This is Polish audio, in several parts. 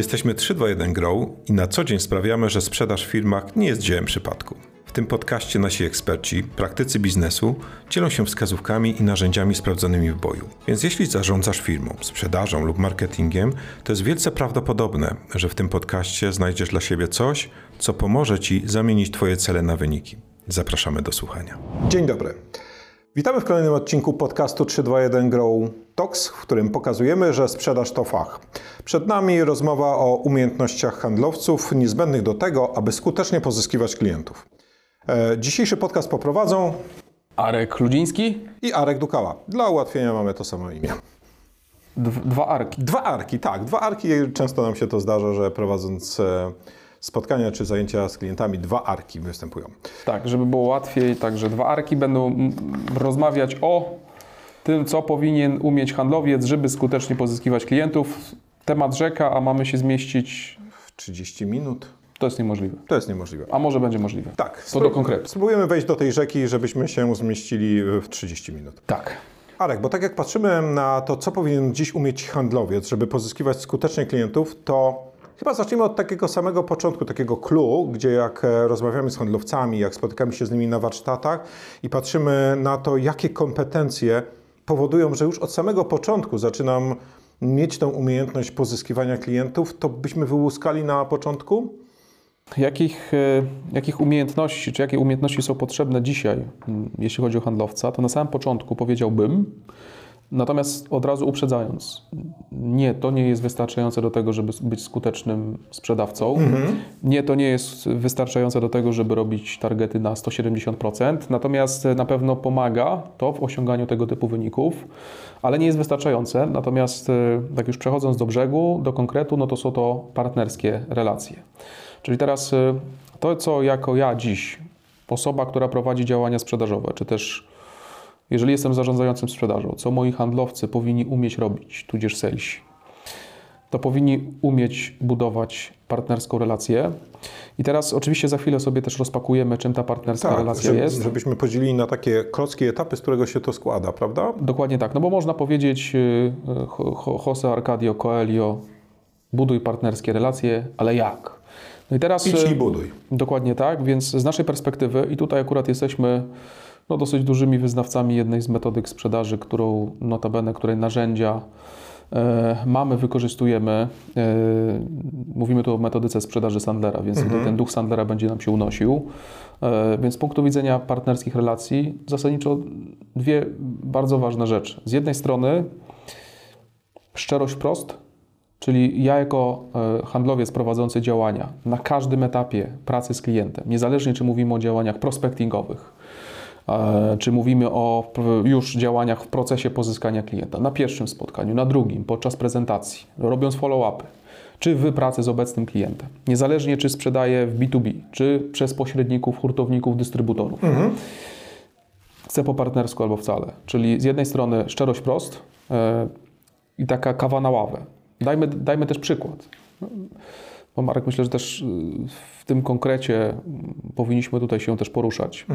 Jesteśmy 321 Grow i na co dzień sprawiamy, że sprzedaż w firmach nie jest dziełem przypadku. W tym podcaście nasi eksperci, praktycy biznesu dzielą się wskazówkami i narzędziami sprawdzonymi w boju. Więc jeśli zarządzasz firmą, sprzedażą lub marketingiem, to jest wielce prawdopodobne, że w tym podcaście znajdziesz dla siebie coś, co pomoże Ci zamienić Twoje cele na wyniki. Zapraszamy do słuchania. Dzień dobry. Witamy w kolejnym odcinku podcastu 321 Grow Talks, w którym pokazujemy, że sprzedaż to fach. Przed nami rozmowa o umiejętnościach handlowców niezbędnych do tego, aby skutecznie pozyskiwać klientów. E, dzisiejszy podcast poprowadzą Arek Ludziński? i Arek Dukała. Dla ułatwienia mamy to samo imię. Dw- dwa Arki. Dwa Arki, tak. Dwa Arki. Często nam się to zdarza, że prowadząc e, spotkania czy zajęcia z klientami, dwa Arki występują. Tak, żeby było łatwiej, także dwa Arki będą rozmawiać o tym, co powinien umieć handlowiec, żeby skutecznie pozyskiwać klientów. Temat rzeka, a mamy się zmieścić, W 30 minut to jest niemożliwe. to jest niemożliwe. A może będzie możliwe. Tak. Co do konkretu. Spróbujemy wejść do tej rzeki, żebyśmy się zmieścili w 30 minut. Tak. Arek, bo tak jak patrzymy na to, co powinien dziś umieć handlowiec, żeby pozyskiwać skutecznie klientów, to chyba zacznijmy od takiego samego początku, takiego clue, gdzie jak e, rozmawiamy z handlowcami, jak spotykamy się z nimi na warsztatach i patrzymy na to, jakie kompetencje powodują, że już od samego początku zaczynam mieć tą umiejętność pozyskiwania klientów, to byśmy wyłuskali na początku? Jakich, e, jakich umiejętności, czy jakie umiejętności są potrzebne dzisiaj, mm, jeśli chodzi o handlowca, to na samym początku powiedziałbym, natomiast od razu uprzedzając, nie, to nie jest wystarczające do tego, żeby być skutecznym sprzedawcą. Nie, to nie jest wystarczające do tego, żeby robić targety na 170%, natomiast na pewno pomaga to w osiąganiu tego typu wyników, ale nie jest wystarczające. Natomiast e, tak już przechodząc do brzegu, do konkretu, no to są to partnerskie relacje. Czyli teraz y, to, co jako ja dziś, osoba, która prowadzi działania sprzedażowe, czy też jeżeli jestem zarządzającym sprzedażą, co moi handlowcy powinni umieć robić, tudzież salesi, to powinni umieć budować partnerską relację. I teraz oczywiście za chwilę sobie też rozpakujemy, czym ta partnerska relacja żeby- jest. żebyśmy podzielili na takie klockie etapy, z którego się to składa, prawda? Dokładnie tak, no bo można powiedzieć y, Jose Arcadio Coelho, buduj partnerskie relacje, ale jak? No i teraz... Idź y, i buduj. Dokładnie tak, więc z naszej perspektywy, i tutaj akurat jesteśmy no, dosyć dużymi wyznawcami jednej z metodyk sprzedaży, którą notabene, której narzędzia e, mamy, wykorzystujemy. E, mówimy tu o metodyce sprzedaży Sandlera, więc tutaj ten duch Sandlera będzie nam się unosił. E, więc z punktu widzenia partnerskich relacji zasadniczo dwie bardzo ważne rzeczy. Z jednej strony szczerość wprost, Czyli ja jako handlowiec prowadzący działania na każdym etapie pracy z klientem, niezależnie czy mówimy o działaniach prospectingowych, e, czy mówimy o już działaniach w procesie pozyskania klienta, na pierwszym spotkaniu, na drugim, podczas prezentacji, robiąc follow-upy, czy w pracy z obecnym klientem, niezależnie czy sprzedaję w B2B, czy przez pośredników, hurtowników, dystrybutorów. Chcę po partnersku albo wcale. Czyli z jednej strony szczerość prost e, i taka kawa na ławę. Dajmy, dajmy też przykład. No, Marek, myślę, że też y, w tym konkrecie powinniśmy tutaj się też poruszać.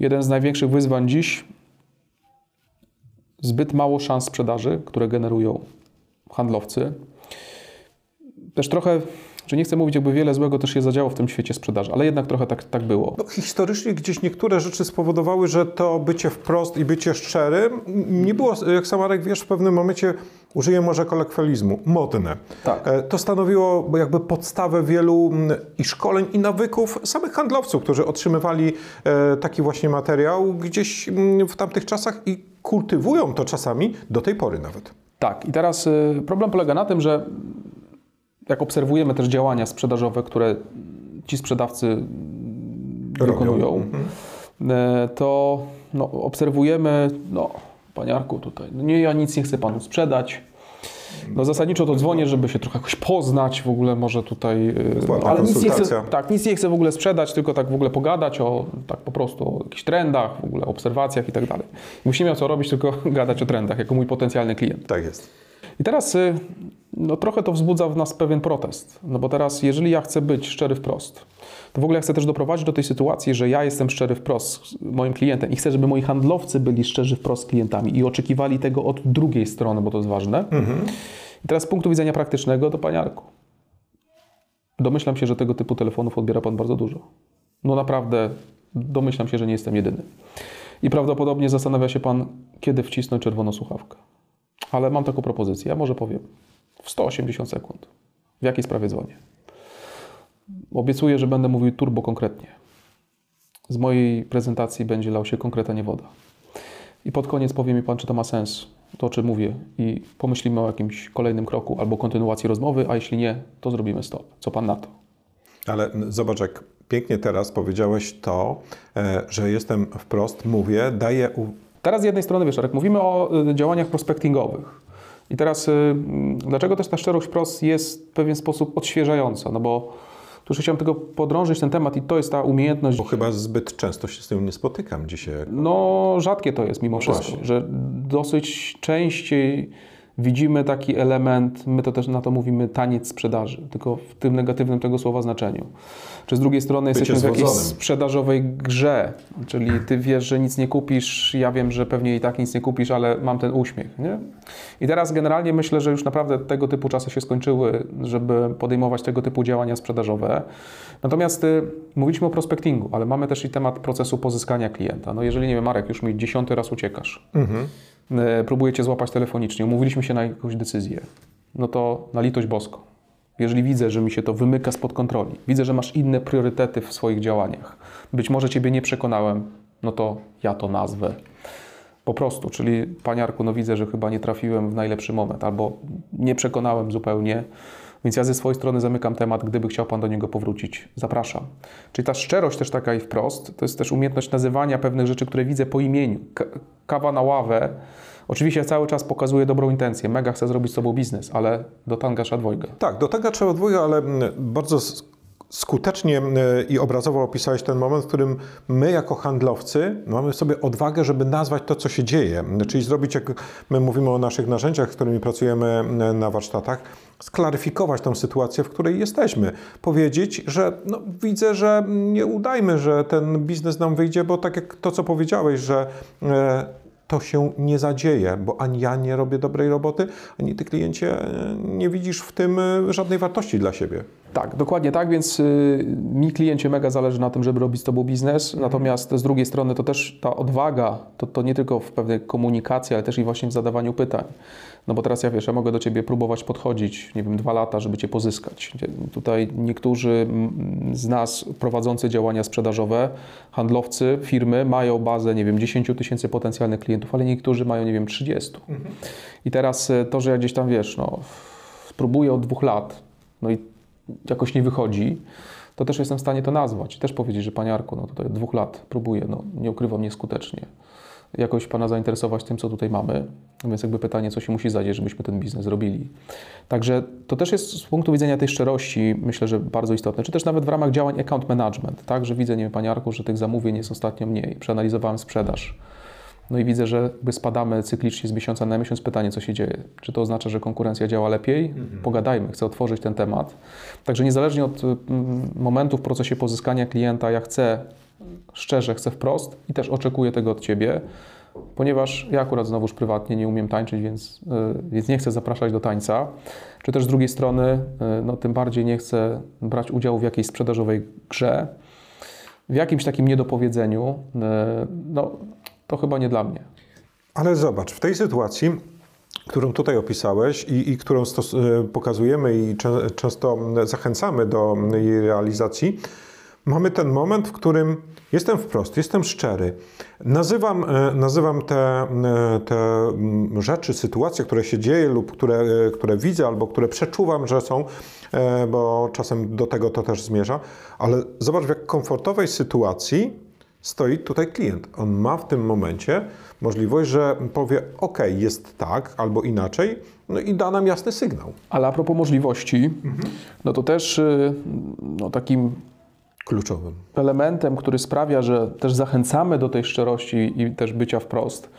Jeden z największych wyzwań dziś zbyt mało szans sprzedaży, które generują handlowcy. Też trochę, że nie chcę mówić, jakby wiele złego też się zadziało w tym świecie sprzedaży, ale jednak trochę tak, tak było. No, historycznie gdzieś niektóre rzeczy spowodowały, że to bycie wprost i bycie szczerym nie było, jak sam Marek wiesz, w pewnym momencie użyję może kolokwializmu, modne. Tak. E, To stanowiło jakby podstawę wielu mm, i szkoleń, i nawyków samych handlowców, którzy otrzymywali e, taki właśnie materiał gdzieś mm, w tamtych czasach i kultywują to czasami do tej pory nawet. Tak, i teraz y, problem polega na tym, że jak obserwujemy też działania sprzedażowe, które ci sprzedawcy Robią. wykonują, e, to no, obserwujemy, no, paniarku tutaj, no nie, ja nic nie chcę panu sprzedać. No zasadniczo to dzwonię, żeby się trochę jakoś poznać, w ogóle może tutaj, Ładna ale nic nie, chcę, tak, nic nie chcę w ogóle sprzedać, tylko tak w ogóle pogadać o tak po prostu o jakichś trendach, w ogóle obserwacjach i tak dalej. Miał co robić, tylko gadać o trendach, jako mój potencjalny klient. Tak jest. I teraz y, no, trochę to wzbudza w nas pewien protest. No bo teraz, jeżeli ja chcę być szczery wprost, to w ogóle ja chcę też doprowadzić do tej sytuacji, że ja jestem szczery wprost z moim klientem i chcę, żeby moi handlowcy byli szczerzy wprost z klientami i oczekiwali tego od drugiej strony, bo to jest ważne. I teraz z punktu widzenia praktycznego, to paniarku. Domyślam się, że tego typu telefonów odbiera Pan bardzo dużo. No naprawdę, domyślam się, że nie jestem jedyny. I prawdopodobnie zastanawia się Pan, kiedy wcisnąć czerwoną słuchawkę. Ale mam taką propozycję, ja może powiem. W 180 sekund. W jakiej sprawie dzwonię? Obiecuję, że będę mówił turbo konkretnie. Z mojej prezentacji będzie lał się konkretnie woda. I pod koniec powie mi Pan, czy to ma sens, to o czym mówię i pomyślimy o jakimś kolejnym kroku albo kontynuacji rozmowy, a jeśli nie, to zrobimy stop. Co Pan na to? Ale zobacz, jak pięknie teraz powiedziałeś to, e, że jestem wprost, mówię, daję... U... Teraz z jednej strony, wiesz, jak mówimy o y, działaniach prospectingowych i teraz y, dlaczego też ta szczerość wprost jest w pewien sposób odświeżająca, no bo tu już chciałem tylko podrążyć ten temat i to jest ta umiejętność. Bo chyba zbyt często się z tym nie spotykam dzisiaj. No, rzadkie to jest mimo wszystko, że dosyć częściej widzimy taki element, my to też na to mówimy taniec sprzedaży, tylko w tym negatywnym tego słowa znaczeniu. Czy z drugiej strony Bycie jesteśmy w jakiejś sprzedażowej grze, czyli ty wiesz, że nic nie kupisz, ja wiem, że pewnie i tak nic nie kupisz, ale mam ten uśmiech. Nie? I teraz generalnie myślę, że już naprawdę tego typu czasy się skończyły, żeby podejmować tego typu działania sprzedażowe. Natomiast y, mówiliśmy o prospectingu, ale mamy też i temat procesu pozyskania klienta. No jeżeli, nie wiem, Marek, już mi dziesiąty raz uciekasz, mhm. Y, próbujecie złapać telefonicznie, umówiliśmy się na jakąś decyzję, no to na litość boską jeżeli widzę, że mi się to wymyka spod kontroli, widzę, że masz inne priorytety w swoich działaniach, być może Ciebie nie przekonałem, no to ja to nazwę. Po prostu, czyli paniarku, no widzę, że chyba nie trafiłem w najlepszy moment, albo nie przekonałem zupełnie, więc ja ze swojej strony zamykam temat, gdyby chciał Pan do niego powrócić, zapraszam. Czyli ta szczerość też taka i wprost, to jest też umiejętność nazywania pewnych rzeczy, które widzę po imieniu. kawa na ławę, Oczywiście cały czas pokazuje dobrą intencję. Mega chce zrobić z sobą biznes, ale do tanga trzeba dwojga. Tak, do tanga trzeba dwojga, ale bardzo skutecznie mm, i obrazowo opisałeś ten moment, w którym my jako handlowcy mamy sobie odwagę, żeby nazwać to, co się dzieje. Czyli zrobić, jak my mówimy o naszych narzędziach, z którymi pracujemy mm, na warsztatach, sklaryfikować tą sytuację, w której jesteśmy. Powiedzieć, że no, widzę, że nie udajmy, że ten biznes nam wyjdzie, bo tak jak to, co powiedziałeś, że e, to się nie zadzieje, bo ani ja nie robię dobrej roboty, ani ty kliencie nie widzisz w tym e, żadnej wartości dla siebie. Tak, dokładnie tak, więc y, mi kliencie mega zależy na tym, żeby robić z Tobą biznes, mhm. natomiast z drugiej strony to też ta odwaga, to, to nie tylko w pewnej komunikacji, ale też i właśnie w zadawaniu pytań. No bo teraz ja wiesz, ja mogę do Ciebie próbować podchodzić, nie wiem, dwa lata, żeby Cię pozyskać. Tutaj niektórzy z nas prowadzący działania sprzedażowe, handlowcy, firmy mają bazę, nie wiem, 10 tysięcy potencjalnych klientów, ale niektórzy mają, nie wiem, 30. Mhm. I teraz y, to, że ja gdzieś tam, wiesz, no, spróbuję od dwóch lat, no i jakoś nie wychodzi, to też jestem w stanie to nazwać. Też powiedzieć, że Panie Arku, no tutaj od dwóch lat próbuję, no nie ukrywam nieskutecznie. Jakoś Pana zainteresować tym, co tutaj mamy. Więc jakby pytanie, co się musi zadzieć, żebyśmy ten biznes robili. Także to też jest z punktu widzenia tej szczerości, myślę, że bardzo istotne. Czy też nawet w ramach działań account management, tak, że widzę, nie wiem, Panie Arku, że tych zamówień jest ostatnio mniej. Przeanalizowałem sprzedaż no i widzę, że jakby spadamy cyklicznie z miesiąca na miesiąc. Pytanie, co się dzieje? Czy to oznacza, że konkurencja działa lepiej? Mhm. Pogadajmy, chcę otworzyć ten temat. Także niezależnie od mm, momentu w procesie pozyskania klienta, ja chcę szczerze, chcę wprost i też oczekuję tego od Ciebie, ponieważ ja akurat znowuż prywatnie nie umiem tańczyć, więc, yy, więc nie chcę zapraszać do tańca. Czy też z drugiej strony, yy, no, tym bardziej nie chcę brać udziału w jakiejś sprzedażowej grze, w jakimś takim niedopowiedzeniu. No, to chyba nie dla mnie. Ale zobacz, w tej sytuacji, którą tutaj opisałeś i, i którą stos- e, pokazujemy i cze- często zachęcamy do jej realizacji, mamy ten moment, w którym jestem wprost, jestem szczery. Nazywam, e, nazywam te, e, te rzeczy, sytuacje, które się dzieje lub które, które widzę albo które przeczuwam, że są, bo czasem do tego to też zmierza, ale zobacz, w jak komfortowej sytuacji stoi tutaj klient. On ma w tym momencie możliwość, że powie: OK, jest tak albo inaczej, no i da nam jasny sygnał. Ale a propos możliwości, mhm. no to też y, no, takim kluczowym elementem, który sprawia, że też zachęcamy do tej szczerości i też bycia wprost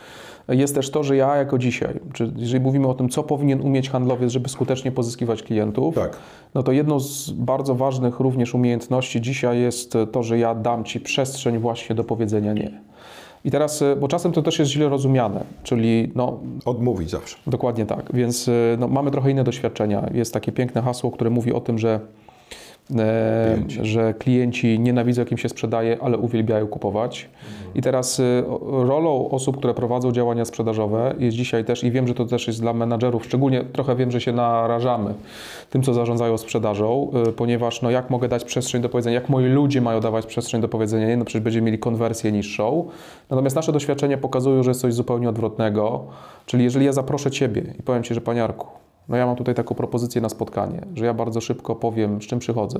jest też to, że ja jako dzisiaj, czy jeżeli mówimy o tym, co powinien umieć handlowiec, żeby skutecznie pozyskiwać klientów, tak. no to jedną z bardzo ważnych również umiejętności dzisiaj jest to, że ja dam Ci przestrzeń właśnie do powiedzenia nie. I teraz, e, bo czasem to też jest źle rozumiane, czyli no... Odmówić zawsze. Dokładnie tak, więc e, no, mamy trochę inne doświadczenia. Jest takie piękne hasło, które mówi o tym, że że klienci nienawidzą, jak im się sprzedaje, ale uwielbiają kupować. I teraz y, rolą osób, które prowadzą działania sprzedażowe jest dzisiaj też, i wiem, że to też jest dla menadżerów, szczególnie trochę wiem, że się narażamy tym, co zarządzają sprzedażą, y, ponieważ no, jak mogę dać przestrzeń do powiedzenia, jak moi ludzie mają dawać przestrzeń do powiedzenia, nie? no przecież będziemy mieli konwersję niższą. Natomiast nasze doświadczenia pokazują, że jest coś zupełnie odwrotnego, czyli jeżeli ja zaproszę Ciebie i powiem Ci, że Paniarku, no ja mam tutaj taką propozycję na spotkanie, że ja bardzo szybko powiem, z czym przychodzę.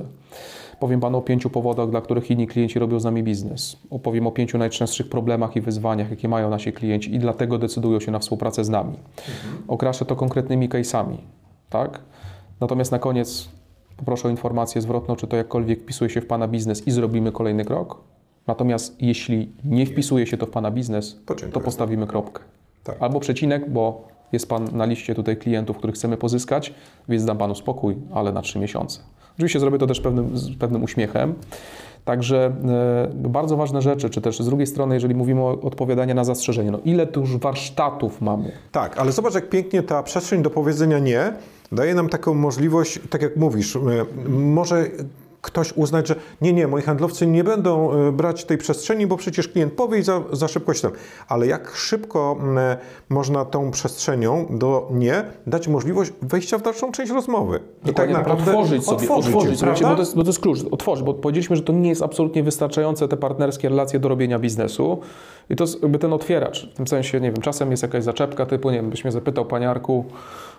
Powiem Panu o pięciu powodach, dla których inni klienci robią z nami biznes. Opowiem o pięciu najczęstszych problemach i wyzwaniach, jakie mają nasi klienci i dlatego decydują się na współpracę z nami. Okraszę to konkretnymi case'ami, tak? Natomiast na koniec poproszę o informację zwrotną, czy to jakkolwiek wpisuje się w Pana biznes i zrobimy kolejny krok. Natomiast jeśli nie wpisuje się to w Pana biznes, To to, postawimy kropkę. Tak. Albo przecinek, bo jest Pan na liście tutaj klientów, których chcemy pozyskać, więc dam Panu spokój, ale na trzy miesiące. Oczywiście zrobię to też pewnym, z pewnym uśmiechem. Także e, bardzo ważne rzeczy, czy też z drugiej strony, jeżeli mówimy o odpowiadaniu na zastrzeżenie, no ile tu już warsztatów mamy? Tak, ale zobacz, jak pięknie ta przestrzeń do powiedzenia nie daje nam taką możliwość, tak jak mówisz, y, może ktoś uznać, że nie, nie, moi handlowcy nie będą y, brać tej przestrzeni, bo przecież klient powie i za, za szybko się tam. Ale jak szybko mm, można tą przestrzenią do nie dać możliwość wejścia w dalszą część rozmowy. I tak Dokładnie, otworzyć sobie, otworzyć, sobie, bo, to jest, bo to jest klucz, otworzyć, bo powiedzieliśmy, że to nie jest absolutnie wystarczające te partnerskie relacje do robienia biznesu i to jest jakby ten otwieracz, w tym sensie, nie wiem, czasem jest jakaś zaczepka typu, nie wiem, byś mnie zapytał, paniarku,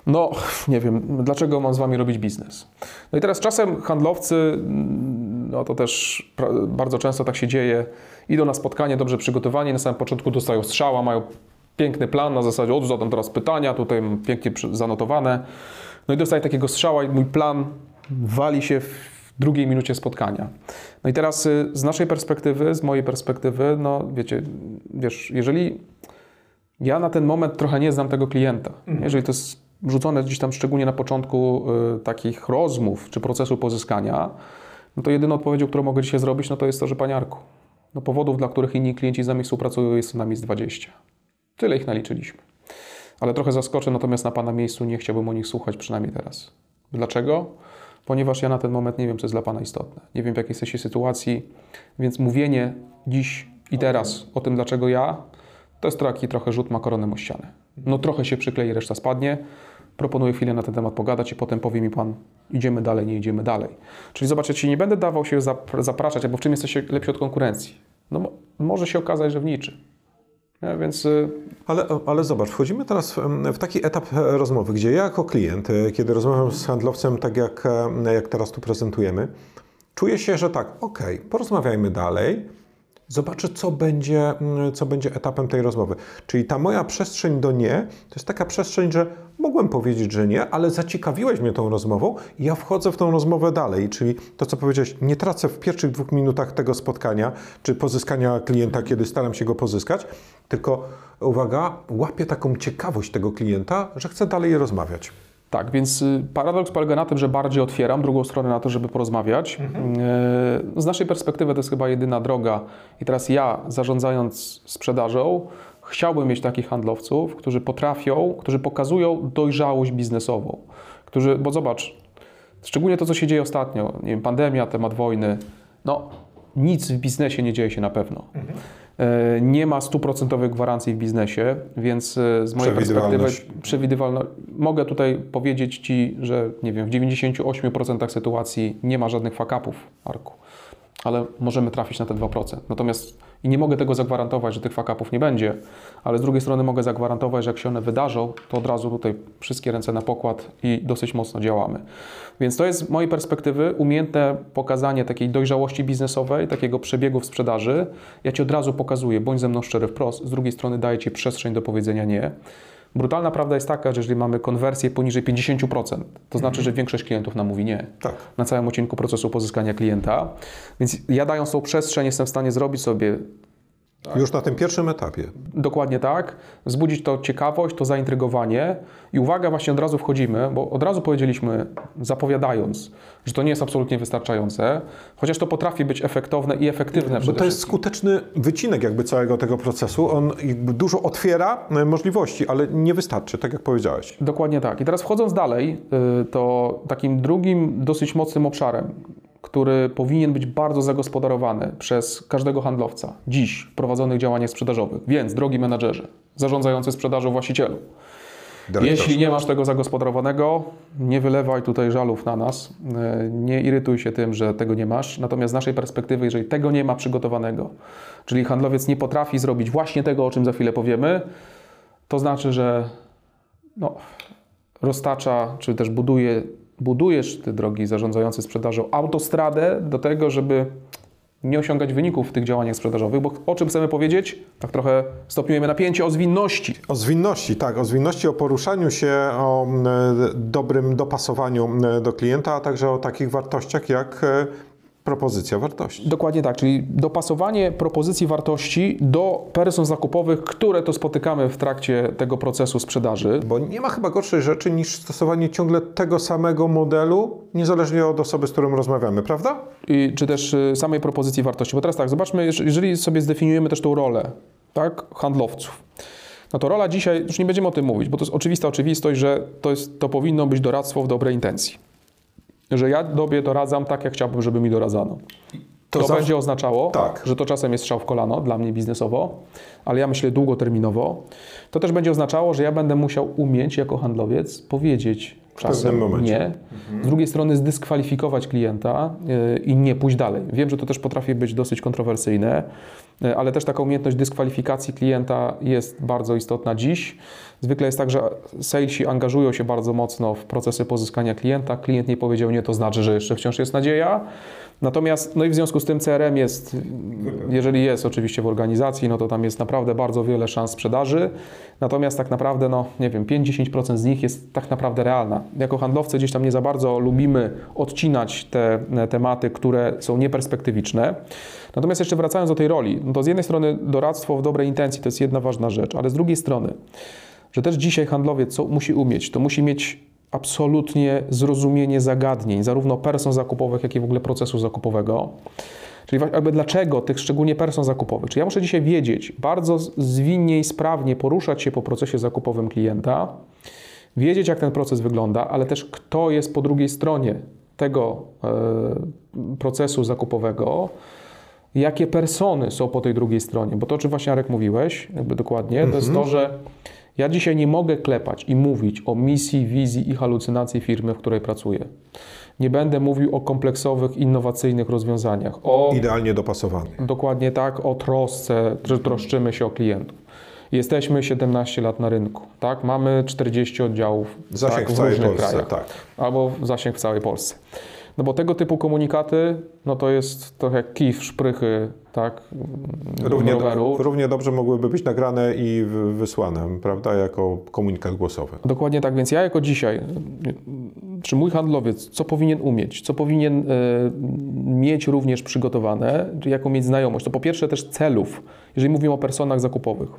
no, nie wiem, dlaczego mam z wami robić biznes? No i teraz czasem handlowcy, mm, no to też bardzo często tak się dzieje, idą na spotkanie dobrze przygotowani, na samym początku dostają strzała, mają piękny plan na zasadzie, o, zadam teraz pytania, tutaj pięknie zanotowane. No i dostaję takiego strzała i mój plan wali się w drugiej minucie spotkania. No i teraz y, z naszej perspektywy, z mojej perspektywy, no wiecie, wiesz, jeżeli ja na ten moment trochę nie znam tego klienta, jeżeli to jest rzucone gdzieś tam szczególnie na początku y, takich rozmów czy procesu pozyskania, no to jedyną odpowiedzią, którą mogę dzisiaj zrobić, no to jest to, że paniarku, no powodów, dla których inni klienci z nami współpracują jest co najmniej z 20. Tyle ich naliczyliśmy. Ale trochę zaskoczę, natomiast na Pana miejscu nie chciałbym o nich słuchać, przynajmniej teraz. Dlaczego? Ponieważ ja na ten moment nie wiem, co jest dla Pana istotne. Nie wiem, w jakiej jesteście sytuacji, więc mówienie dziś i teraz o tym, dlaczego ja, to jest taki trochę rzut makaronem o ścianę. No trochę się przyklei, reszta spadnie. Proponuję chwilę na ten temat pogadać i potem powie mi Pan, idziemy dalej, nie idziemy dalej. Czyli zobaczcie, nie będę dawał się zap- zapraszać, bo w czym jesteście lepsi od konkurencji? No mo- może się okazać, że w niczym. Nie, Więc y, Ale, ale zobacz, wchodzimy teraz w taki etap e, rozmowy, gdzie ja jako klient, e, kiedy rozmawiam z handlowcem tak jak, e, jak teraz tu prezentujemy, czuję się, że tak, okej, porozmawiajmy dalej, zobaczę, co będzie, mm, co będzie etapem tej rozmowy. Czyli ta moja przestrzeń do nie, to jest taka przestrzeń, że mogłem powiedzieć, że nie, ale zaciekawiłeś mnie tą rozmową i ja wchodzę w tą rozmowę dalej. Czyli to, co powiedziałeś, nie tracę w pierwszych dwóch minutach tego spotkania, czy pozyskania klienta, kiedy staram się go pozyskać, tylko uwaga, łapię taką ciekawość tego klienta, że chcę dalej rozmawiać. Tak, więc y, paradoks polega na tym, że bardziej otwieram drugą stronę na to, żeby porozmawiać. Y, Z naszej perspektywy to jest chyba jedyna droga. I teraz ja, zarządzając sprzedażą, chciałbym mieć takich handlowców, którzy potrafią, którzy pokazują dojrzałość biznesową. Którzy, bo zobacz, szczególnie to, co się dzieje ostatnio, nie wiem, pandemia, temat wojny, no nic w biznesie nie dzieje się na pewno. E, Nie ma stuprocentowych gwarancji w biznesie, więc e, z mojej perspektywy przewidywalno. Mogę tutaj powiedzieć Ci, że nie wiem, w 98% sytuacji nie ma żadnych fakapów, Arku, ale możemy trafić na te 2%. Natomiast i nie mogę tego zagwarantować, że tych fakapów nie będzie, ale z drugiej strony mogę zagwarantować, że jak się one wydarzą, to od razu tutaj wszystkie ręce na pokład i dosyć mocno działamy. Więc to jest z mojej perspektywy umiejętne pokazanie takiej dojrzałości biznesowej, takiego przebiegu w sprzedaży. Ja Ci od razu pokazuję, bądź ze mną szczery wprost, z drugiej strony daję Ci przestrzeń do powiedzenia nie. Brutalna prawda jest taka, że jeżeli mamy konwersję poniżej 50%, to znaczy, że większość klientów nam mówi nie Tak. na całym odcinku procesu pozyskania klienta. Więc ja dając tą przestrzeń jestem w stanie zrobić sobie Już na tym pierwszym etapie. dokładnie tak, wzbudzić to ciekawość, to zaintrygowanie i uwaga, właśnie od razu wchodzimy, bo od razu powiedzieliśmy, zapowiadając, że to nie jest absolutnie wystarczające, chociaż to potrafi być efektowne i efektywne Bo to jest skuteczny wycinek jakby całego tego procesu. On dużo otwiera e, możliwości, ale nie wystarczy, tak jak powiedziałeś. Dokładnie tak. I teraz wchodząc dalej, y, to takim drugim dosyć mocnym obszarem, który powinien być bardzo zagospodarowany przez każdego handlowca dziś w prowadzonych działaniach sprzedażowych. Więc, drogi menadżerze, zarządzający sprzedażą właścicielu, jeśli nie masz tego zagospodarowanego, nie wylewaj tutaj żalów na nas, e, nie irytuj się tym, że tego nie masz. Natomiast z naszej perspektywy, jeżeli tego nie ma przygotowanego, czyli handlowiec nie potrafi zrobić właśnie tego, o czym za chwilę powiemy, to znaczy, że no, roztacza, czy też buduje, budujesz, ty drogi zarządzający sprzedażą, autostradę do tego, żeby nie osiągać wyników w tych działaniach sprzedażowych, bo o czym chcemy powiedzieć? Tak trochę stopniujemy napięcie o zwinności. O zwinności, tak, o zwinności, o poruszaniu się, o e, dobrym dopasowaniu e, do klienta, a także o takich wartościach jak e, propozycja wartości. Dokładnie tak, czyli dopasowanie propozycji wartości do person zakupowych, które to spotykamy w trakcie tego procesu sprzedaży. Bo nie ma chyba gorszej rzeczy niż stosowanie ciągle tego samego modelu, niezależnie od osoby, z którą rozmawiamy, prawda? I, czy też y, samej propozycji wartości. Bo teraz tak, zobaczmy, jeż- jeżeli sobie zdefiniujemy też tą rolę tak, handlowców. No to rola dzisiaj, już nie będziemy o tym mówić, bo to jest oczywista oczywistość, że to, jest, to powinno być doradztwo w dobrej intencji. Że ja Tobie doradzam tak, jak chciałbym, żeby mi doradzano. To, zawsze- będzie oznaczało, Tak. że to czasem jest strzał w kolano dla mnie biznesowo, ale ja myślę długoterminowo. To też będzie oznaczało, że ja będę musiał umieć jako handlowiec powiedzieć czasem nie. Z drugiej strony zdyskwalifikować klienta yy, i nie pójść dalej. Wiem, że to też potrafi być dosyć kontrowersyjne, yy, ale też taka umiejętność dyskwalifikacji klienta jest bardzo istotna dziś. Zwykle jest tak, że salesi angażują się bardzo mocno w procesy pozyskania klienta. Klient nie powiedział nie, to znaczy, że jeszcze wciąż jest nadzieja. Natomiast, no i w związku z tym CRM jest, jeżeli jest oczywiście w organizacji, no to tam jest naprawdę bardzo wiele szans sprzedaży. Natomiast tak naprawdę, no nie wiem, 5-10% z nich jest tak naprawdę realna. Jako handlowcy gdzieś tam nie za bardzo lubimy odcinać te e, tematy, które są nieperspektywiczne. Natomiast jeszcze wracając do tej roli, no to z jednej strony doradztwo w dobrej intencji to jest jedna ważna rzecz, ale z drugiej strony, że też dzisiaj handlowiec co musi umieć, to musi mieć absolutnie zrozumienie zagadnień, zarówno person zakupowych, jak i w ogóle procesu zakupowego. Czyli jakby dlaczego tych szczególnie person zakupowych. Czyli ja muszę dzisiaj wiedzieć, bardzo zwinnie i sprawnie poruszać się po procesie zakupowym klienta, wiedzieć jak ten proces wygląda, ale też kto jest po drugiej stronie tego e, procesu zakupowego, jakie persony są po tej drugiej stronie. Bo to, o czym właśnie Arek mówiłeś, jakby dokładnie, to jest to, że ja dzisiaj nie mogę klepać i mówić o misji, wizji i halucynacji firmy, w której pracuję. Nie będę mówił o kompleksowych, innowacyjnych rozwiązaniach, o Idealnie dopasowany. dokładnie tak, o trosce, że troszczymy się o klientów. Jesteśmy 17 lat na rynku, tak? Mamy 40 oddziałów Zasięg tak, w całej różnych Polsce, krajach. tak. Albo zasięg w całej Polsce. No bo tego typu komunikaty, no to jest trochę jak kij w szprychy, tak? Równie, roweru. równie dobrze mogłyby być nagrane i wysłane, prawda, jako komunikat głosowy. Dokładnie tak, więc ja jako dzisiaj, czy mój handlowiec, co powinien umieć, co powinien e, mieć również przygotowane, czy jaką mieć znajomość, to po pierwsze też celów, jeżeli mówimy o personach zakupowych,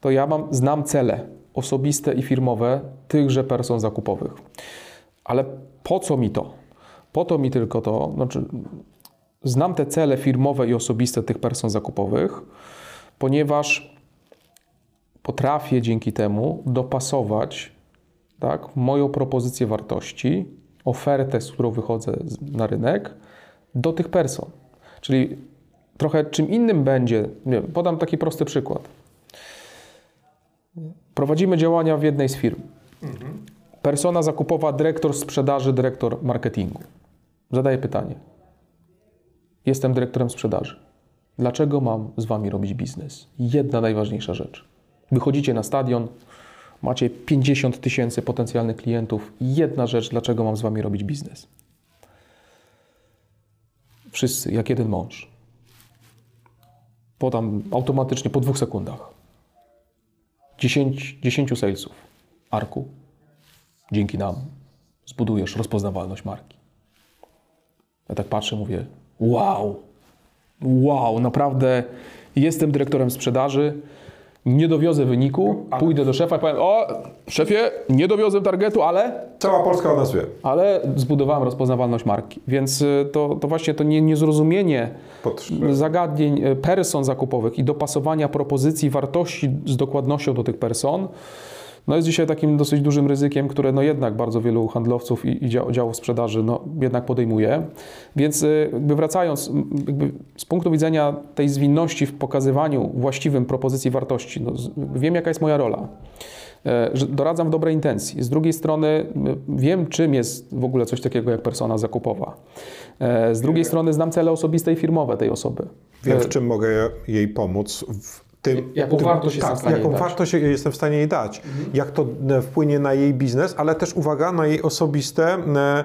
to ja mam, znam cele osobiste i firmowe tychże person zakupowych. Ale po co mi to? Po to mi tylko to, znaczy znam te cele firmowe i osobiste tych person zakupowych, ponieważ potrafię dzięki temu dopasować tak, moją propozycję wartości, ofertę, z którą wychodzę na rynek, do tych person. Czyli trochę czym innym będzie, nie podam taki prosty przykład. Prowadzimy działania w jednej z firm. Persona zakupowa, dyrektor sprzedaży, dyrektor marketingu. Zadaję pytanie. Jestem dyrektorem sprzedaży. Dlaczego mam z wami robić biznes? Jedna najważniejsza rzecz. Wychodzicie na stadion, macie 50 tysięcy potencjalnych klientów. Jedna rzecz, dlaczego mam z wami robić biznes? Wszyscy, jak jeden mąż. Podam automatycznie po dwóch sekundach. 10, 10 salesów. Arku, dzięki nam zbudujesz rozpoznawalność marki. Ja tak patrzę, mówię, wow, wow, naprawdę jestem dyrektorem sprzedaży, nie dowiozę wyniku, pójdę do szefa i powiem, o, szefie, nie dowiozę targetu, ale, Cała Polska o nas wie. ale zbudowałem rozpoznawalność marki. Więc y, to, to właśnie to nie, niezrozumienie zagadnień y, person zakupowych i dopasowania propozycji wartości z dokładnością do tych person, no jest dzisiaj takim dosyć dużym ryzykiem, które no jednak bardzo wielu handlowców i, i dział, działów sprzedaży no jednak podejmuje. Więc y, jakby wracając, jakby z punktu widzenia tej zwinności w pokazywaniu właściwym propozycji wartości, no, wiem jaka jest moja rola. E, doradzam w dobrej intencji. Z drugiej strony wiem, czym jest w ogóle coś takiego jak persona zakupowa. E, z drugiej strony znam cele osobiste i firmowe tej osoby. Wiem, w czym mogę jej pomóc w tym, jaką tym, wartość tak, jestem w jaką wartość jestem w stanie jej dać, mhm. jak to e, wpłynie na jej biznes, ale też uwaga na jej osobiste mm,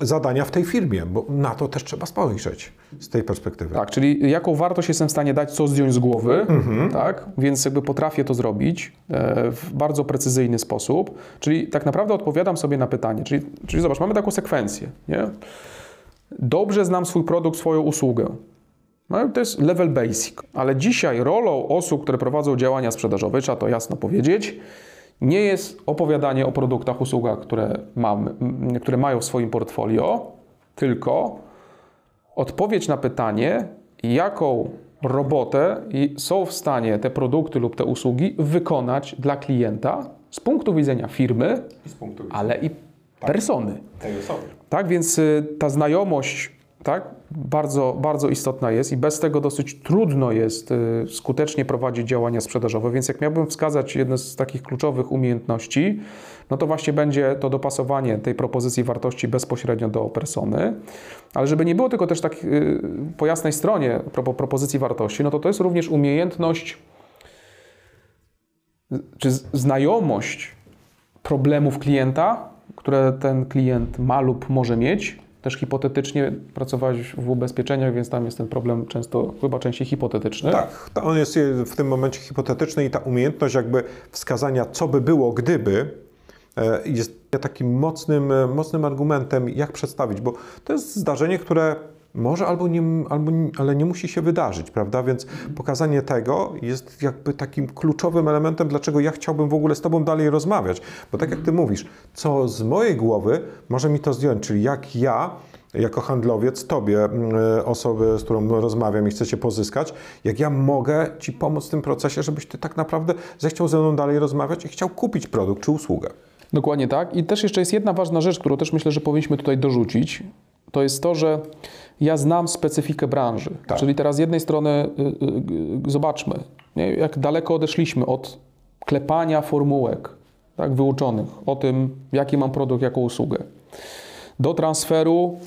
zadania w tej firmie, bo na to też trzeba spojrzeć z tej perspektywy. Tak, czyli jaką wartość jestem w stanie dać, co zdjąć z głowy, mhm. tak? Więc jakby potrafię to zrobić e, w bardzo precyzyjny sposób, czyli tak naprawdę odpowiadam sobie na pytanie, czyli, czyli zobacz, mamy taką sekwencję, nie? Dobrze znam swój produkt, swoją usługę. No, to jest level basic, ale dzisiaj rolą osób, które prowadzą działania sprzedażowe, trzeba to jasno powiedzieć, nie jest opowiadanie o produktach, usługach, które, mamy, które mają w swoim portfolio, tylko odpowiedź na pytanie, jaką robotę są w stanie te produkty lub te usługi wykonać dla klienta z punktu widzenia firmy, punktu widzenia. ale i persony. Tej osoby. Tak, więc y, ta znajomość tak, bardzo, bardzo istotna jest i bez tego dosyć trudno jest y, skutecznie prowadzić działania sprzedażowe. Więc jak miałbym wskazać jedne z takich kluczowych umiejętności, no to właśnie będzie to dopasowanie tej propozycji wartości bezpośrednio do persony. Ale żeby nie było tylko też tak y, po jasnej stronie propozycji wartości, no to to jest również umiejętność czy znajomość problemów klienta, które ten klient ma lub może mieć, też hipotetycznie pracowałeś w ubezpieczeniach, więc tam jest ten problem często, chyba częściej hipotetyczny. Tak, on jest w tym momencie hipotetyczny i ta umiejętność jakby wskazania, co by było, gdyby, e, jest takim mocnym, e, mocnym argumentem, jak przedstawić, bo to jest zdarzenie, które może albo nie, albo, ale nie musi się wydarzyć, prawda? Więc pokazanie tego jest jakby takim kluczowym elementem, dlaczego ja chciałbym w ogóle z Tobą dalej rozmawiać. Bo tak jak Ty mówisz, co z mojej głowy może mi to zdjąć, czyli jak ja jako handlowiec, Tobie, mm, osoby, z którą rozmawiam i chcę Cię pozyskać, jak ja mogę Ci pomóc w tym procesie, żebyś Ty tak naprawdę zechciał ze mną dalej rozmawiać i chciał kupić produkt czy usługę. Dokładnie tak. I też jeszcze jest jedna ważna rzecz, którą też myślę, że powinniśmy tutaj dorzucić. To jest to, że ja znam specyfikę branży. Tak. Czyli teraz z jednej strony y, y, zobaczmy, nie? jak daleko odeszliśmy od klepania formułek tak, wyuczonych o tym, jaki mam produkt, jaką usługę, do transferu,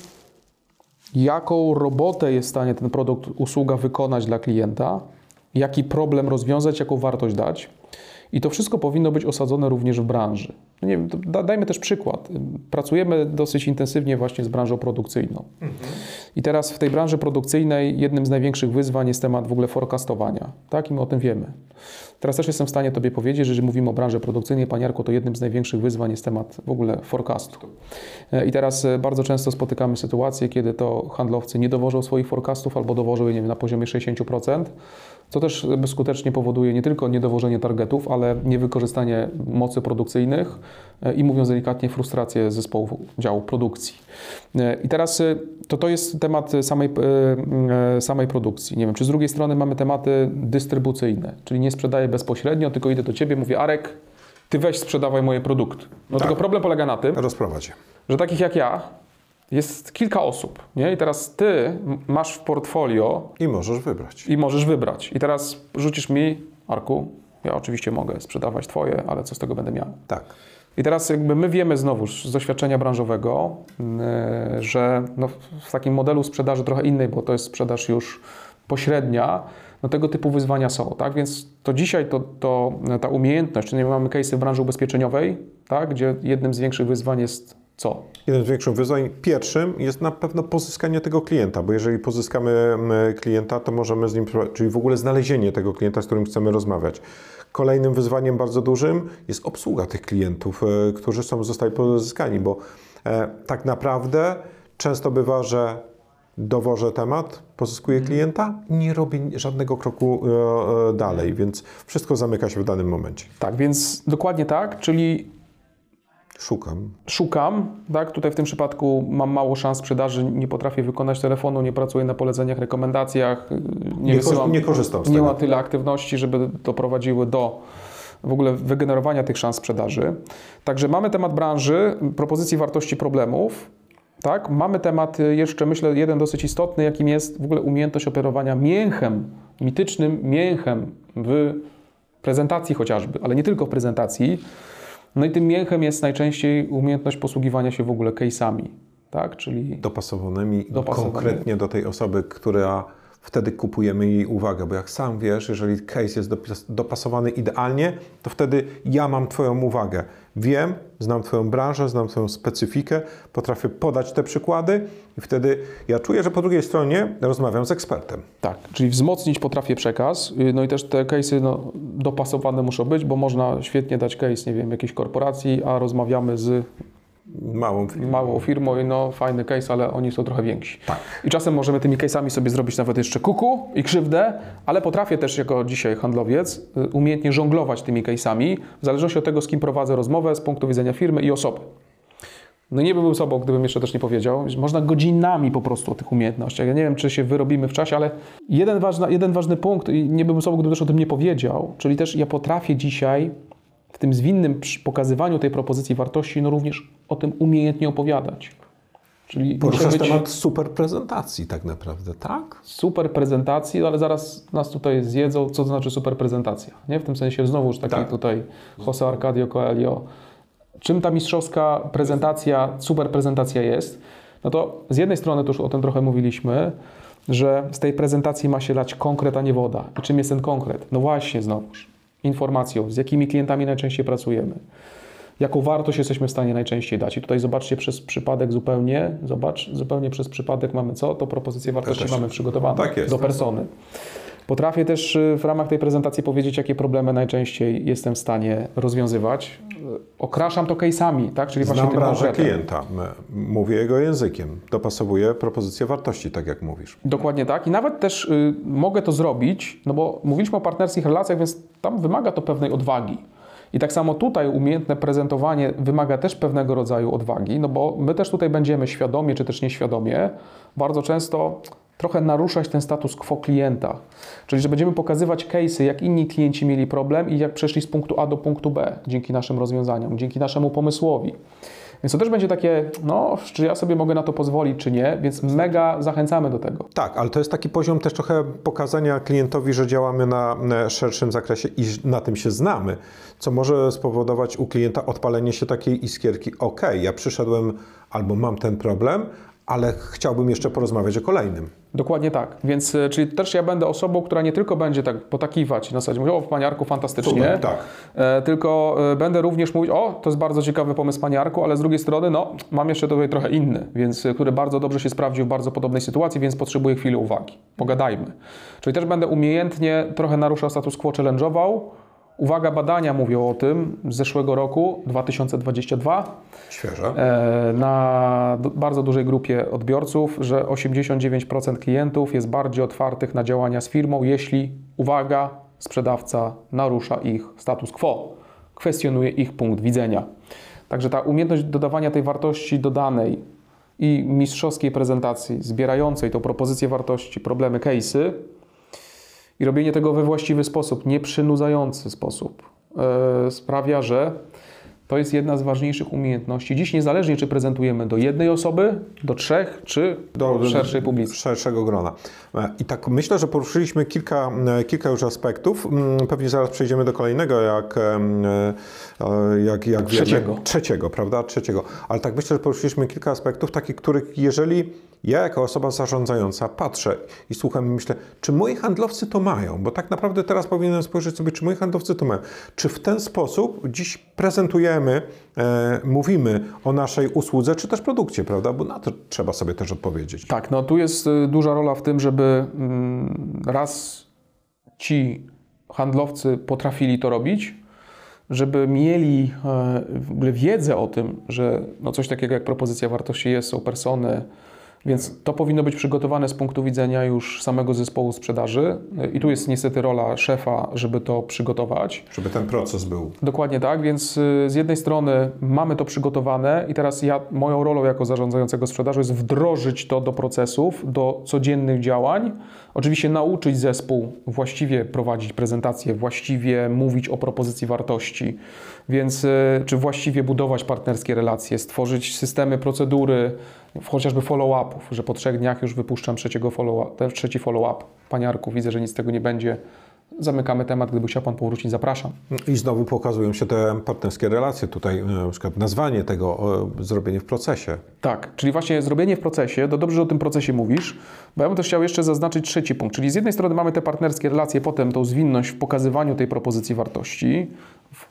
jaką robotę jest w stanie ten produkt, usługa wykonać dla klienta, jaki problem rozwiązać, jaką wartość dać. I to wszystko powinno być osadzone również w branży. No nie wiem, dajmy też przykład. Pracujemy dosyć intensywnie właśnie z branżą produkcyjną. Mhm. I teraz w tej branży produkcyjnej jednym z największych wyzwań jest temat w ogóle forecastowania. Tak? I my o tym wiemy. Teraz też jestem w stanie Tobie powiedzieć, że jeżeli mówimy o branży produkcyjnej, Paniarko, to jednym z największych wyzwań jest temat w ogóle forecastu. E, I teraz e, bardzo często spotykamy sytuacje, kiedy to handlowcy nie dowożą swoich forecastów albo dowożą je nie wiem, na poziomie 60%, co też bezskutecznie powoduje nie tylko niedowożenie targetów, ale niewykorzystanie mocy produkcyjnych e, i mówiąc delikatnie, frustrację zespołu działu produkcji. I teraz to, to jest temat samej, samej produkcji. Nie wiem, czy z drugiej strony mamy tematy dystrybucyjne, czyli nie sprzedaję bezpośrednio, tylko idę do ciebie, mówię, Arek, ty weź sprzedawaj moje produkty. No tak. tylko problem polega na tym, Rozprowadź. że takich jak ja jest kilka osób, nie? I teraz ty masz w portfolio i możesz wybrać. I możesz wybrać. I teraz rzucisz mi, Arku, ja oczywiście mogę sprzedawać twoje, ale co z tego będę miał? Tak. I teraz jakby my wiemy znowu z doświadczenia branżowego, yy, że no w takim modelu sprzedaży trochę innej, bo to jest sprzedaż już pośrednia, no tego typu wyzwania są, tak? Więc to dzisiaj to, to ta umiejętność, czyli mamy case w branży ubezpieczeniowej, tak? Gdzie jednym z większych wyzwań jest co? Jednym z większych wyzwań, pierwszym jest na pewno pozyskanie tego klienta, bo jeżeli pozyskamy klienta, to możemy z nim, czyli w ogóle znalezienie tego klienta, z którym chcemy rozmawiać. Kolejnym wyzwaniem bardzo dużym jest obsługa tych klientów, e, którzy są, zostali pozyskani, bo e, tak naprawdę często bywa, że dowożę temat, pozyskuję mhm. klienta nie robię żadnego kroku e, dalej, więc wszystko zamyka się w danym momencie. Tak, więc dokładnie tak, czyli Szukam. Szukam, tak? Tutaj w tym przypadku mam mało szans sprzedaży, nie potrafię wykonać telefonu, nie pracuję na poleceniach, rekomendacjach, nie, nie, wysyłam, nie korzystam z nie tego. ma tyle aktywności, żeby doprowadziły do w ogóle wygenerowania tych szans sprzedaży. Także mamy temat branży, propozycji wartości problemów. Tak? Mamy temat y, jeszcze, myślę, jeden dosyć istotny, jakim jest w ogóle umiejętność operowania mięchem, mitycznym mięchem w prezentacji chociażby, ale nie tylko w prezentacji. No i tym mięchem jest najczęściej umiejętność posługiwania się w ogóle case'ami, tak? czyli dopasowanymi, dopasowanymi konkretnie do tej osoby, która wtedy kupujemy jej uwagę, bo jak sam wiesz, jeżeli case jest dopasowany idealnie, to wtedy ja mam Twoją uwagę. Wiem, znam Twoją branżę, znam Twoją specyfikę, potrafię podać te przykłady i wtedy ja czuję, że po drugiej stronie rozmawiam z ekspertem. Tak, czyli wzmocnić potrafię przekaz, no i też te case'y no, dopasowane muszą być, bo można świetnie dać case, nie wiem, jakiejś korporacji, a rozmawiamy z małą firmą. Małą firmą i no fajny case, ale oni są trochę więksi. Tak. I czasem możemy tymi case'ami sobie zrobić nawet jeszcze kuku i krzywdę, ale potrafię też jako dzisiaj handlowiec y, umiejętnie żonglować tymi case'ami, w zależności od tego, z kim prowadzę rozmowę, z punktu widzenia firmy i osoby. No nie byłbym sobą, gdybym jeszcze też nie powiedział. Można godzinami po prostu o tych umiejętnościach. Ja nie wiem, czy się wyrobimy w czasie, ale jeden, ważna, jeden ważny punkt, i nie byłbym sobą, gdybym też o tym nie powiedział, czyli też ja potrafię dzisiaj w tym zwinnym pokazywaniu tej propozycji wartości, no również o tym umiejętnie opowiadać. Czyli Poruszasz być... temat super prezentacji tak naprawdę, tak? Super prezentacji, no ale zaraz nas tutaj zjedzą, co to znaczy super prezentacja. Nie? W tym sensie znowuż taki tak. tutaj Jose Arcadio Coelho. Czym ta mistrzowska prezentacja, super prezentacja jest? No to z jednej strony, to już o tym trochę mówiliśmy, że z tej prezentacji ma się dać konkret, a nie woda. I czym jest ten konkret? No właśnie znowuż informacją, z jakimi klientami najczęściej pracujemy, jaką wartość jesteśmy w stanie najczęściej dać. I tutaj zobaczcie przez przypadek zupełnie, zobacz, zupełnie przez przypadek mamy co? To propozycję wartości mamy przygotowane tak jest, do persony. Potrafię też y, w ramach tej prezentacji powiedzieć, jakie problemy najczęściej jestem w stanie rozwiązywać. Okraszam to case'ami, tak? Czyli Znam branżę klienta, mówię jego językiem, dopasowuję propozycję wartości, tak jak mówisz. Dokładnie tak i nawet też y, mogę to zrobić, no bo mówiliśmy o partnerskich relacjach, więc tam wymaga to pewnej odwagi. I tak samo tutaj umiejętne prezentowanie wymaga też pewnego rodzaju odwagi, no bo my też tutaj będziemy świadomie czy też nieświadomie bardzo często trochę naruszać ten status quo klienta. Czyli, że będziemy pokazywać case'y, jak inni klienci mieli problem i jak przeszli z punktu A do punktu B dzięki naszym rozwiązaniom, dzięki naszemu pomysłowi. Więc to też będzie takie, no, czy ja sobie mogę na to pozwolić, czy nie, więc mega zachęcamy do tego. Tak, ale to jest taki poziom też trochę pokazania klientowi, że działamy na szerszym zakresie i na tym się znamy, co może spowodować u klienta odpalenie się takiej iskierki. Ok, ja przyszedłem albo mam ten problem, ale chciałbym jeszcze porozmawiać o kolejnym. Dokładnie tak. Więc e, czyli też ja będę osobą, która nie tylko będzie tak potakiwać na zasadzie mówić, o w paniarku fantastycznie, tak. E, tylko e, będę również mówić, o to jest bardzo ciekawy pomysł paniarku, ale z drugiej strony, no mam jeszcze tutaj trochę inny, więc który bardzo dobrze się sprawdził w bardzo podobnej sytuacji, więc potrzebuję chwili uwagi. Pogadajmy. Czyli też będę umiejętnie trochę naruszał status quo, challenge'ował, Uwaga, badania mówią o tym z zeszłego roku, 2022. Świeże. E, na bardzo dużej grupie odbiorców, że 89% klientów jest bardziej otwartych na działania z firmą, jeśli, uwaga, sprzedawca narusza ich status quo, kwestionuje ich punkt widzenia. Także ta umiejętność dodawania tej wartości dodanej i mistrzowskiej prezentacji, zbierającej tą propozycję wartości, problemy, case'y, i robienie tego we właściwy sposób, nieprzynudzający sposób, yy, sprawia, że to jest jedna z ważniejszych umiejętności. Dziś niezależnie, czy prezentujemy do jednej osoby, do trzech, czy do szerszej publiczności. Szerszego grona. E, I tak myślę, że poruszyliśmy kilka, e, kilka już aspektów. Mm, pewnie zaraz przejdziemy do kolejnego, jak, jak, jak trzeciego. Wiemy, trzeciego, prawda? Trzeciego. Ale tak myślę, że poruszyliśmy kilka aspektów, takich, których jeżeli ja jako osoba zarządzająca patrzę i słucham i myślę, czy moi handlowcy to mają? Bo tak naprawdę teraz powinienem spojrzeć sobie, czy moi handlowcy to mają. Czy w ten sposób dziś prezentujemy, e, mówimy o naszej usłudze, czy też produkcie, prawda? Bo na to trzeba sobie też odpowiedzieć. Tak, no tu jest y, duża rola w tym, żeby mm, raz ci handlowcy potrafili to robić, żeby mieli e, w ogóle wiedzę o tym, że no coś takiego jak propozycja wartości jest, są persony, więc to powinno być przygotowane z punktu widzenia już samego zespołu sprzedaży i tu jest niestety rola szefa, żeby to przygotować. Żeby ten proces był. Dokładnie tak, więc y, z jednej strony mamy to przygotowane i teraz ja, moją rolą jako zarządzającego sprzedaży jest wdrożyć to do procesów, do codziennych działań, Oczywiście nauczyć zespół właściwie prowadzić prezentacje, właściwie mówić o propozycji wartości, więc e, czy właściwie budować partnerskie relacje, stworzyć systemy, procedury, chociażby follow-upów, że po trzech dniach już wypuszczam trzeciego follow trzeci follow-up. Paniarku, widzę, że nic z tego nie będzie zamykamy temat, gdyby chciał Pan powrócić, zapraszam. I znowu pokazują się te partnerskie relacje. Tutaj e, na przykład nazwanie tego, zrobienie w procesie. Tak, czyli właśnie zrobienie w procesie, to dobrze, że o tym procesie mówisz, bo ja bym też chciał jeszcze zaznaczyć trzeci punkt, czyli z jednej strony mamy te partnerskie relacje, potem tą zwinność w pokazywaniu tej propozycji wartości, w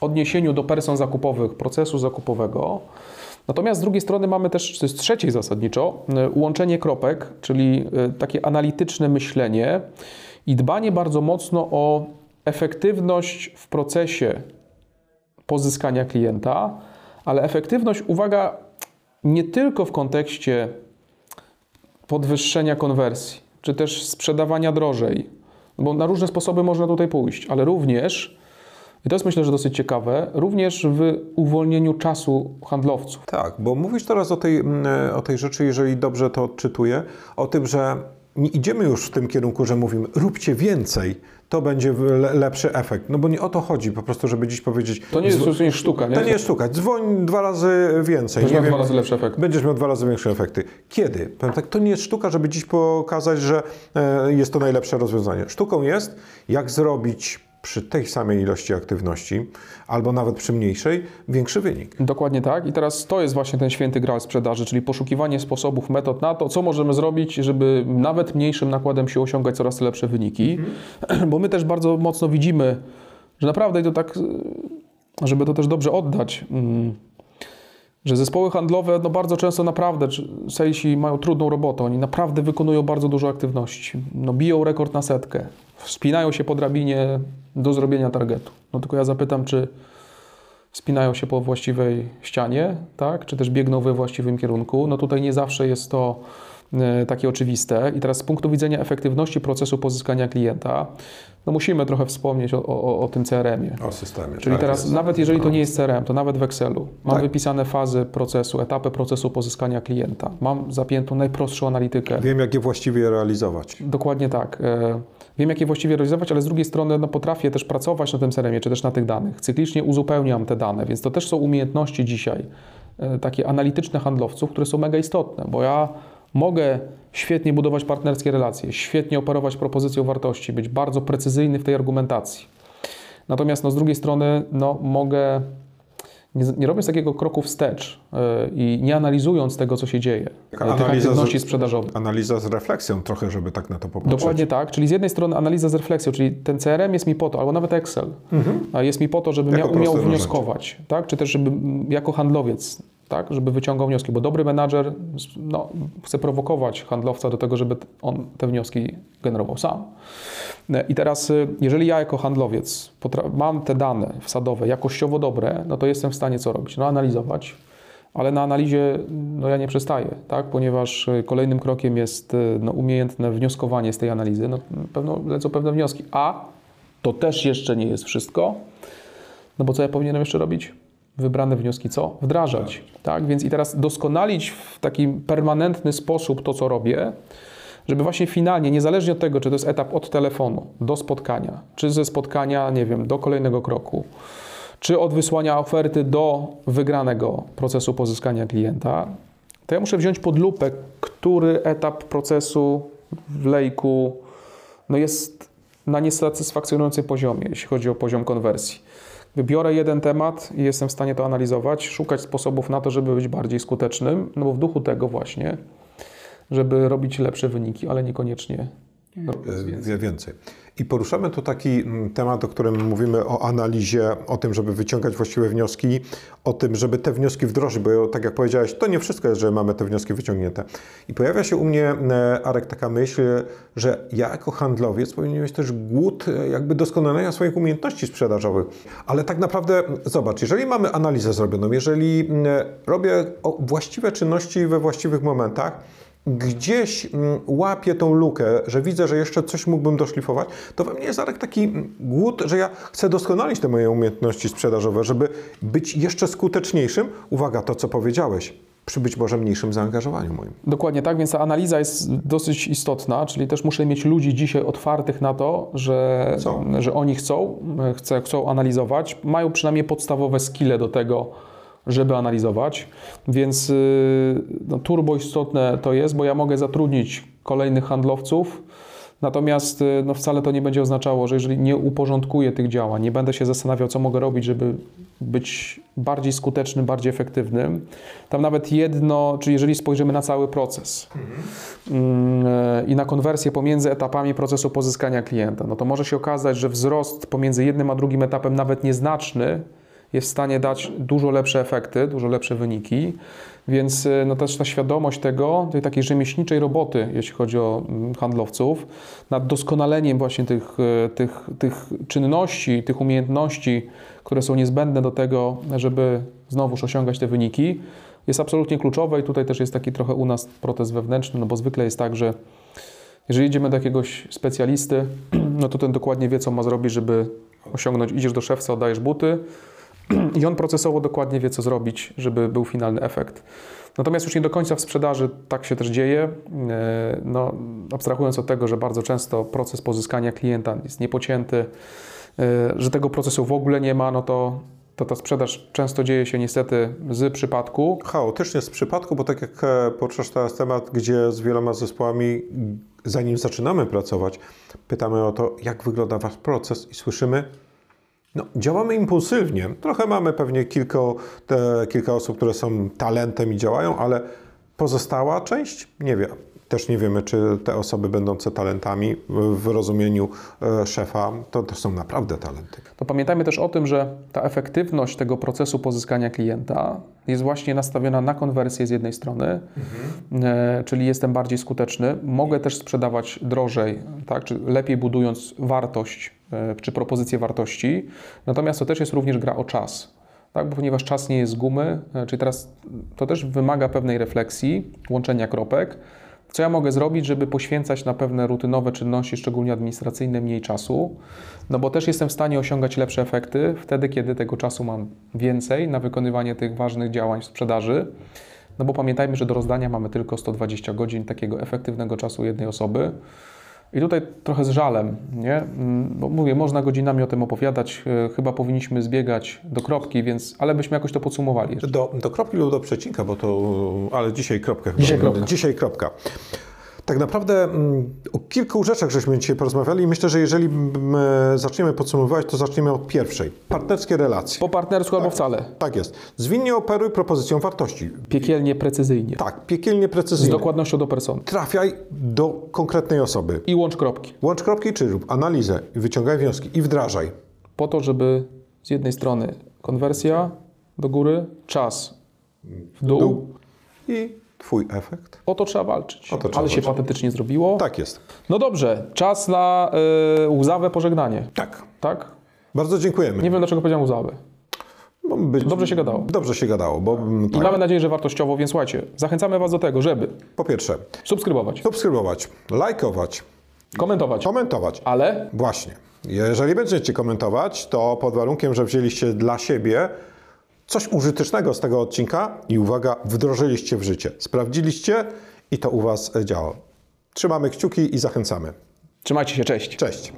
odniesieniu do person zakupowych, procesu zakupowego, Natomiast z drugiej strony mamy też, to jest trzeciej zasadniczo, e, łączenie kropek, czyli e, takie analityczne myślenie, i dbanie bardzo mocno o efektywność w procesie pozyskania klienta, ale efektywność, uwaga, nie tylko w kontekście podwyższenia konwersji, czy też sprzedawania drożej, bo na różne sposoby można tutaj pójść, ale również, i to jest myślę, że dosyć ciekawe, również w uwolnieniu czasu handlowców. Tak, bo mówisz teraz o tej, mm, o tej rzeczy, jeżeli dobrze to odczytuję, o tym, że nie idziemy już w tym kierunku, że mówimy, róbcie więcej, to będzie lepszy efekt. No bo nie o to chodzi, po prostu, żeby dziś powiedzieć... To nie jest, nie sztuka, nie? To nie jest sztuka. Dzwoń dwa razy więcej. Będziesz miał dwa razy lepsze efekty. Będziesz miał dwa razy większe efekty. Kiedy? Powiem tak, to nie jest sztuka, żeby dziś pokazać, że e, jest to najlepsze rozwiązanie. Sztuką jest, jak zrobić przy tej samej ilości aktywności, albo nawet przy mniejszej, większy wynik. Dokładnie tak. I teraz to jest właśnie ten święty gral sprzedaży, czyli poszukiwanie sposobów, metod na to, co możemy zrobić, żeby nawet mniejszym nakładem się osiągać coraz lepsze wyniki. Mhm. Bo my też bardzo mocno widzimy, że naprawdę i to tak, żeby to też dobrze oddać, mm, że zespoły handlowe no bardzo często naprawdę, salesi mają trudną robotę, oni naprawdę wykonują bardzo dużo aktywności, no biją rekord na setkę, wspinają się po drabinie do zrobienia targetu. No tylko ja zapytam, czy wspinają się po właściwej ścianie, tak? czy też biegną we właściwym kierunku. No tutaj nie zawsze jest to takie oczywiste. I teraz z punktu widzenia efektywności procesu pozyskania klienta, no musimy trochę wspomnieć o, o, o tym CRM-ie. O systemie. Czyli tak, teraz, jest. nawet jeżeli to nie jest CRM, to nawet w Excelu mam tak. wypisane fazy procesu, etapy procesu pozyskania klienta. Mam zapiętą najprostszą analitykę. Wiem, jak je właściwie realizować. Dokładnie tak. E, wiem, jak je właściwie realizować, ale z drugiej strony no, potrafię też pracować na tym CRM-ie, czy też na tych danych. Cyklicznie uzupełniam te dane, więc to też są umiejętności dzisiaj, e, takie analityczne handlowców, które są mega istotne, bo ja mogę świetnie budować partnerskie relacje, świetnie operować propozycją wartości, być bardzo precyzyjny w tej argumentacji. Natomiast no, z drugiej strony no, mogę nie, nie robiąc takiego kroku wstecz yy, i nie analizując tego, co się dzieje, Taka tych aktywności sprzedażowych. Analiza z refleksją trochę, żeby tak na to popatrzeć. Dokładnie tak, czyli z jednej strony analiza z refleksją, czyli ten CRM jest mi po to, albo nawet Excel, mhm. jest mi po to, żebym ja umiał wnioskować, tak? czy też żeby jako handlowiec tak, żeby wyciągał wnioski, bo dobry menadżer no, chce prowokować handlowca do tego, żeby on te wnioski generował sam. I teraz, y, jeżeli ja jako handlowiec mam te dane wsadowe jakościowo dobre, no to jestem w stanie co robić? No analizować, ale na analizie no ja nie przestaję, tak? ponieważ y, kolejnym krokiem jest y, no, umiejętne wnioskowanie z tej analizy, no, pewno, lecą pewne wnioski, a to też jeszcze nie jest wszystko, no bo co ja powinienem jeszcze robić? Wybrane wnioski co? Wdrażać. Tak. Więc i teraz doskonalić w taki permanentny sposób to, co robię, żeby właśnie finalnie, niezależnie od tego, czy to jest etap od telefonu do spotkania, czy ze spotkania, nie wiem, do kolejnego kroku, czy od wysłania oferty do wygranego procesu pozyskania klienta, to ja muszę wziąć pod lupę, który etap procesu w lejku no jest na niesatysfakcjonującym poziomie, jeśli chodzi o poziom konwersji. Wybiorę jeden temat i jestem w stanie to analizować, szukać sposobów na to, żeby być bardziej skutecznym, no bo w duchu tego właśnie, żeby robić lepsze wyniki, ale niekoniecznie więcej. więcej. I poruszamy tu taki mm, temat, o którym mówimy o analizie, o tym, żeby wyciągać właściwe wnioski, o tym, żeby te wnioski wdrożyć, bo tak jak powiedziałeś, to nie wszystko jest, że mamy te wnioski wyciągnięte. I pojawia się u mnie, e, Arek, taka myśl, że ja jako handlowiec powinien mieć też głód e, jakby doskonalenia swoich umiejętności sprzedażowych. Ale tak naprawdę, zobacz, jeżeli mamy analizę zrobioną, jeżeli e, robię właściwe czynności we właściwych momentach, gdzieś mm, łapię tą lukę, że widzę, że jeszcze coś mógłbym doszlifować, to we mnie jest Arek taki mm, głód, że ja chcę doskonalić te moje umiejętności sprzedażowe, żeby być jeszcze skuteczniejszym. Uwaga, to co powiedziałeś. przy być może mniejszym zaangażowaniu moim. Dokładnie tak, więc ta analiza jest dosyć istotna, czyli też muszę mieć ludzi dzisiaj otwartych na to, że, Chcą. że oni chcą, chcą, chcą analizować, mają przynajmniej podstawowe skille do tego, żeby analizować, więc y, no, turbo istotne to jest, bo ja mogę zatrudnić kolejnych handlowców, Natomiast y, no, wcale to nie będzie oznaczało, że jeżeli nie uporządkuję tych działań, nie będę się zastanawiał, co mogę robić, żeby być bardziej skutecznym, bardziej efektywnym. Tam nawet jedno, czyli jeżeli spojrzymy na cały proces e, i na konwersję pomiędzy etapami procesu pozyskania klienta, no to może się okazać, że wzrost pomiędzy jednym a drugim etapem, nawet nieznaczny, jest w stanie dać dużo lepsze efekty, dużo lepsze wyniki. Więc y, no też ta świadomość tego, tej takiej rzemieślniczej roboty, jeśli chodzi o mm, handlowców, nad doskonaleniem właśnie tych, y, tych, tych czynności, tych umiejętności, które są niezbędne do tego, żeby znowuż osiągać te wyniki, jest absolutnie kluczowe i tutaj też jest taki trochę u nas protest wewnętrzny, no bo zwykle jest tak, że jeżeli idziemy do jakiegoś specjalisty, no to ten dokładnie wie, co ma zrobić, żeby osiągnąć, idziesz do szewca, oddajesz buty, i on procesowo dokładnie wie, co zrobić, żeby był finalny efekt. Natomiast już nie do końca w sprzedaży tak się też dzieje. E, no, abstrahując od tego, że bardzo często proces pozyskania klienta jest niepocięty, e, że tego procesu w ogóle nie ma, no to, to ta sprzedaż często dzieje się niestety z przypadku. Chaotycznie z przypadku, bo tak jak e, poruszasz teraz temat, gdzie z wieloma zespołami, zanim zaczynamy pracować, pytamy o to, jak wygląda Wasz proces i słyszymy, no, działamy impulsywnie. Trochę mamy pewnie kilka, te, kilka osób, które są talentem i działają, ale pozostała część nie wie. Też nie wiemy, czy te osoby będące talentami w rozumieniu e, szefa to, to są naprawdę talenty. To pamiętajmy też o tym, że ta efektywność tego procesu pozyskania klienta jest właśnie nastawiona na konwersję z jednej strony, mhm. czyli jestem bardziej skuteczny. Mogę też sprzedawać drożej, tak, czy lepiej budując wartość, e, czy propozycję wartości. Natomiast to też jest również gra o czas. Tak, bo ponieważ czas nie jest z gumy, e, czyli teraz to też wymaga pewnej refleksji, łączenia kropek. Co ja mogę zrobić, żeby poświęcać na pewne rutynowe czynności, szczególnie administracyjne, mniej czasu? No bo też jestem w stanie osiągać lepsze efekty wtedy, kiedy tego czasu mam więcej na wykonywanie tych ważnych działań w sprzedaży. No bo pamiętajmy, że do rozdania mamy tylko 120 godzin takiego efektywnego czasu jednej osoby. I tutaj trochę z żalem, nie? Mm, bo mówię, można godzinami o tym opowiadać, e, chyba powinniśmy zbiegać do kropki, więc, ale byśmy jakoś to podsumowali. Do, do kropki lub do przecinka, bo to, ale dzisiaj kropkę. Dzisiaj kropka. Dzisiaj kropka. Tak naprawdę mm, o kilku rzeczach żeśmy dzisiaj porozmawiali i myślę, że jeżeli zaczniemy podsumowywać, to zaczniemy od pierwszej. Partnerskie relacje. Po partnersku tak, albo wcale. Tak jest. Zwinnie operuj propozycją wartości. Piekielnie precyzyjnie. Tak, piekielnie precyzyjnie. Z dokładnością do persony. Trafiaj do konkretnej osoby. I łącz kropki. Łącz kropki, czy rób analizę, wyciągaj wnioski i wdrażaj. Po to, żeby z jednej strony konwersja do góry, czas w dół, dół i Twój efekt? O to trzeba walczyć. O to trzeba Ale walczyć. się patetycznie zrobiło. Tak jest. No dobrze, czas na y, łzawe pożegnanie. Tak. Tak? Bardzo dziękujemy. Nie wiem, dlaczego powiedziałem łzawe. Być, Dobrze się gadało. Dobrze się gadało, bo I tak. mamy nadzieję, że wartościowo, więc słuchajcie, zachęcamy Was do tego, żeby po pierwsze subskrybować, subskrybować, lajkować, komentować, komentować. ale Właśnie. Jeżeli będziecie komentować, to pod warunkiem, że wzięliście dla siebie coś użytecznego z tego odcinka i uwaga, wdrożyliście w życie. Sprawdziliście i to u Was działa. Trzymamy kciuki i zachęcamy. trzymajcie się, cześć. Cześć.